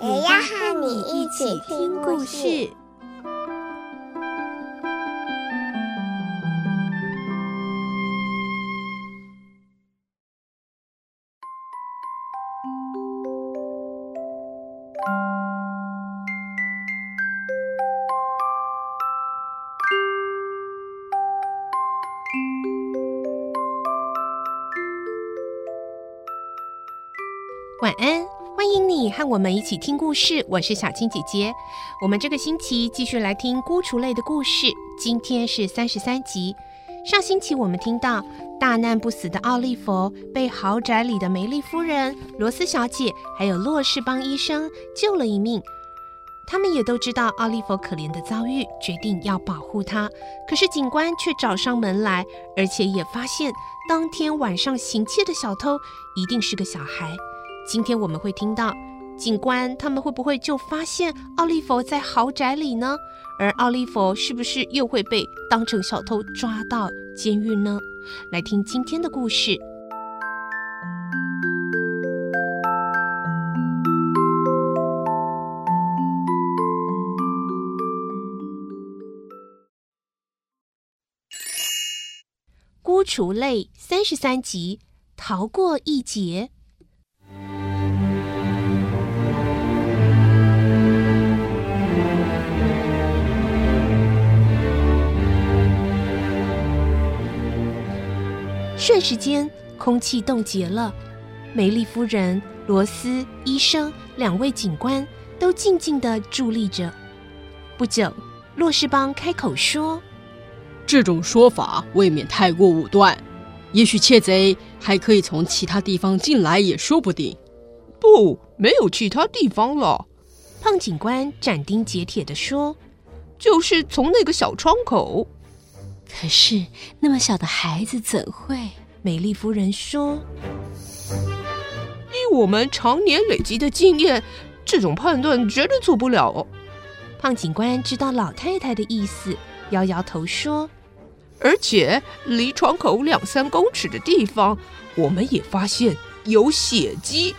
也要和你一起听故事。晚安，和我们一起听故事。我是小青姐姐。我们这个星期继续来听孤雏类的故事，今天是三十三集。上星期我们听到大难不死的奥利弗被豪宅里的梅丽夫人、罗斯小姐还有洛士邦医生救了一命。他们也都知道奥利弗可怜的遭遇，决定要保护他。可是警官却找上门来，而且也发现当天晚上行窃的小偷一定是个小孩。今天我们会听到警官他们会不会就发现奥利弗在豪宅里呢？而奥利弗是不是又会被当成小偷抓到监狱呢？来听今天的故事。孤雏类三十三集，逃过一劫。瞬时间，空气冻结了。梅丽夫人、罗斯医生两位警官都静静地伫立着。不久，洛士邦开口说：“这种说法未免太过武断。也许窃贼还可以从其他地方进来，也说不定。”“不，没有其他地方了。”胖警官斩钉截铁地说：“就是从那个小窗口。”可是那么小的孩子怎会？美丽夫人说：“以我们常年累积的经验，这种判断绝对做不了。”胖警官知道老太太的意思，摇摇头说：“而且离窗口两三公尺的地方，我们也发现有血迹，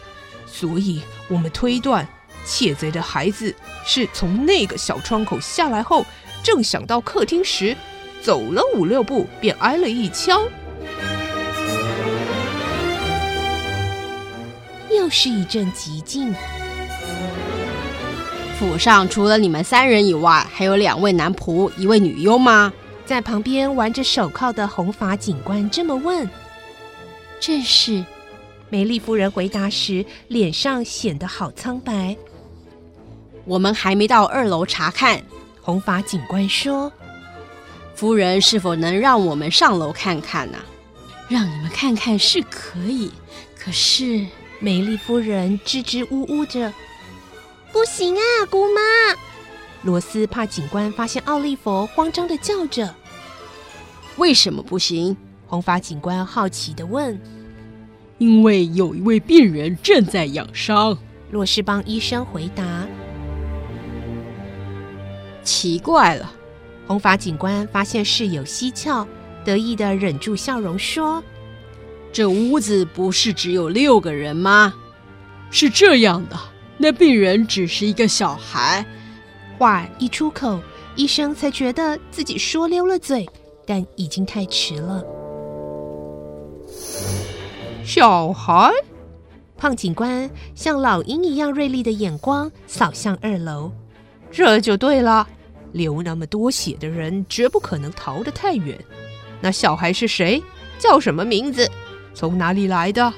所以我们推断窃贼的孩子是从那个小窗口下来后，正想到客厅时。”走了五六步，便挨了一枪。又是一阵寂静。府上除了你们三人以外，还有两位男仆，一位女佣吗？在旁边玩着手铐的红发警官这么问。正是。梅丽夫人回答时，脸上显得好苍白。我们还没到二楼查看。红发警官说。夫人是否能让我们上楼看看呢？让你们看看是可以，可是美丽夫人支支吾吾着：“不行啊，姑妈！”罗斯怕警官发现奥利弗，慌张的叫着：“为什么不行？”红发警官好奇的问：“因为有一位病人正在养伤。”洛士邦医生回答：“奇怪了。”红发警官发现事有蹊跷，得意的忍住笑容说：“这屋子不是只有六个人吗？是这样的，那病人只是一个小孩。”话一出口，医生才觉得自己说溜了嘴，但已经太迟了。小孩，胖警官像老鹰一样锐利的眼光扫向二楼，这就对了。流那么多血的人绝不可能逃得太远。那小孩是谁？叫什么名字？从哪里来的？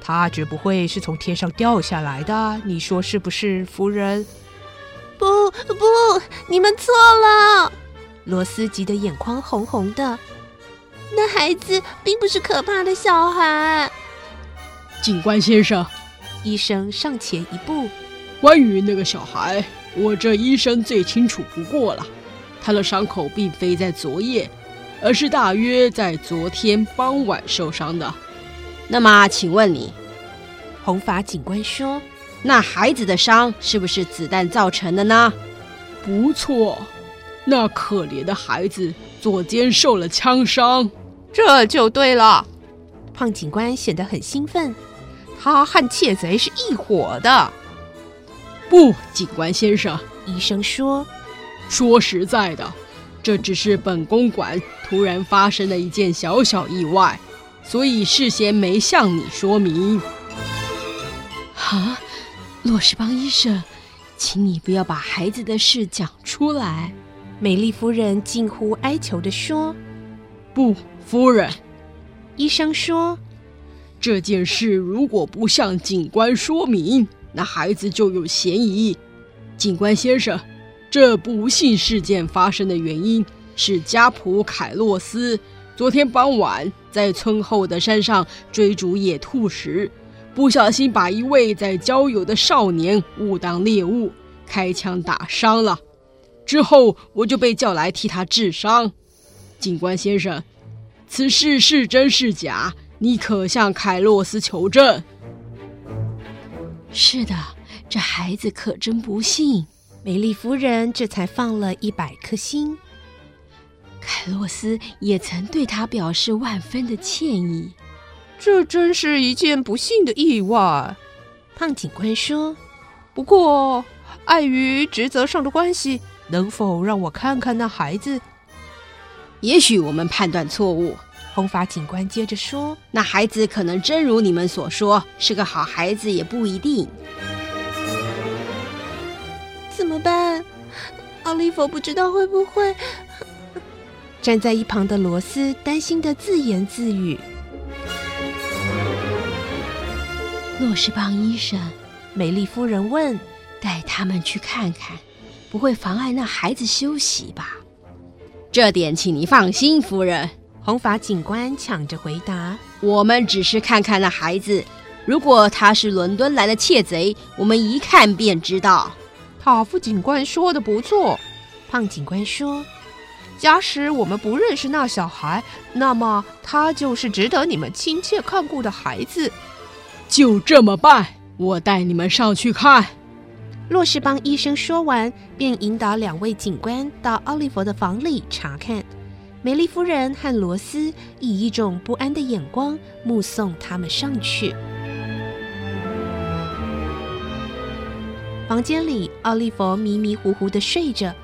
他绝不会是从天上掉下来的。你说是不是，夫人？不不，你们错了。罗斯急得眼眶红红的。那孩子并不是可怕的小孩。警官先生，医生上前一步。关于那个小孩，我这医生最清楚不过了。他的伤口并非在昨夜，而是大约在昨天傍晚受伤的。那么，请问你，红发警官说，那孩子的伤是不是子弹造成的呢？不错，那可怜的孩子左肩受了枪伤。这就对了。胖警官显得很兴奋，他和窃贼是一伙的。不，警官先生，医生说：“说实在的，这只是本公馆突然发生的一件小小意外，所以事先没向你说明。”啊，洛士邦医生，请你不要把孩子的事讲出来。”美丽夫人近乎哀求地说：“不，夫人。”医生说：“这件事如果不向警官说明。”那孩子就有嫌疑，警官先生，这不幸事件发生的原因是加普凯洛斯昨天傍晚在村后的山上追逐野兔时，不小心把一位在郊游的少年误当猎物，开枪打伤了。之后我就被叫来替他治伤。警官先生，此事是真是假？你可向凯洛斯求证。是的，这孩子可真不幸。美丽夫人这才放了一百颗心。凯洛斯也曾对他表示万分的歉意。这真是一件不幸的意外。胖警官说：“不过，碍于职责上的关系，能否让我看看那孩子？也许我们判断错误。”红发警官接着说：“那孩子可能真如你们所说，是个好孩子，也不一定。怎么办？奥利弗不知道会不会……”站在一旁的罗斯担心的自言自语：“洛士邦医生，美丽夫人问，带他们去看看，不会妨碍那孩子休息吧？这点，请您放心，夫人。”红发警官抢着回答：“我们只是看看那孩子，如果他是伦敦来的窃贼，我们一看便知道。”塔夫警官说的不错，胖警官说：“假使我们不认识那小孩，那么他就是值得你们亲切看顾的孩子。”就这么办，我带你们上去看。洛士邦医生说完，便引导两位警官到奥利弗的房里查看。美丽夫人和罗斯以一种不安的眼光目送他们上去。房间里，奥利弗迷迷糊糊地睡着，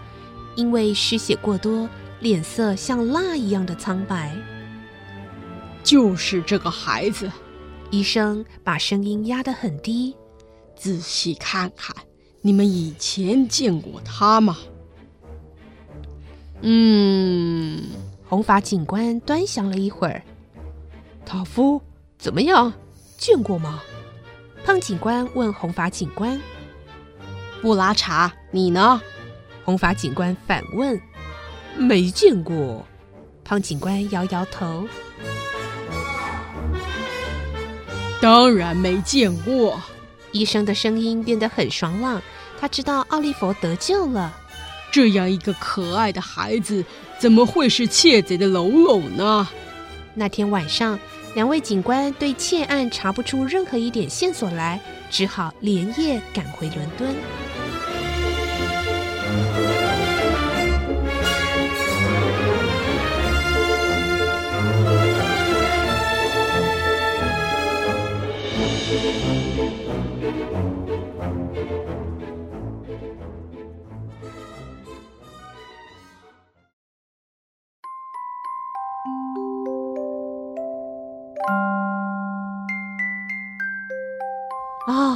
因为失血过多，脸色像蜡一样的苍白。就是这个孩子，医生把声音压得很低。仔细看看，你们以前见过他吗？嗯。红发警官端详了一会儿，塔夫怎么样？见过吗？胖警官问红发警官。布拉查，你呢？红发警官反问。没见过。胖警官摇摇头。当然没见过。医生的声音变得很爽朗，他知道奥利弗得救了。这样一个可爱的孩子，怎么会是窃贼的喽啰呢？那天晚上，两位警官对窃案查不出任何一点线索来，只好连夜赶回伦敦。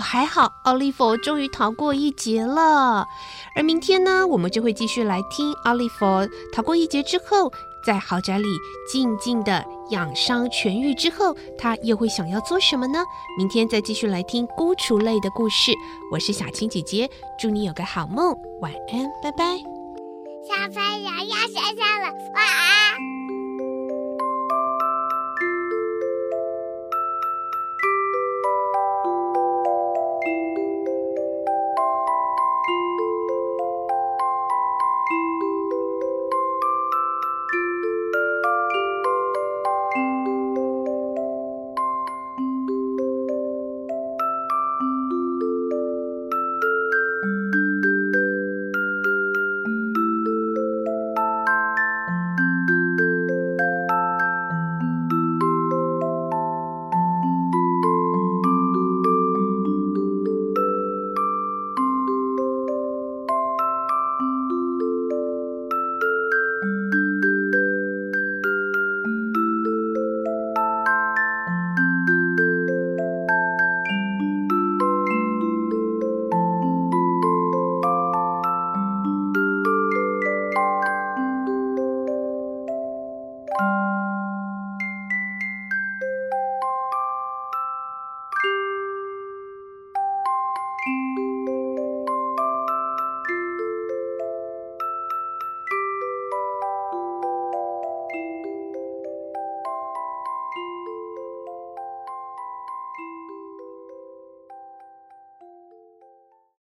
还好，奥利弗终于逃过一劫了。而明天呢，我们就会继续来听奥利弗逃过一劫之后，在豪宅里静静的养伤痊愈之后，他又会想要做什么呢？明天再继续来听孤雏类的故事。我是小青姐姐，祝你有个好梦，晚安，拜拜。小朋友要睡觉了，晚安。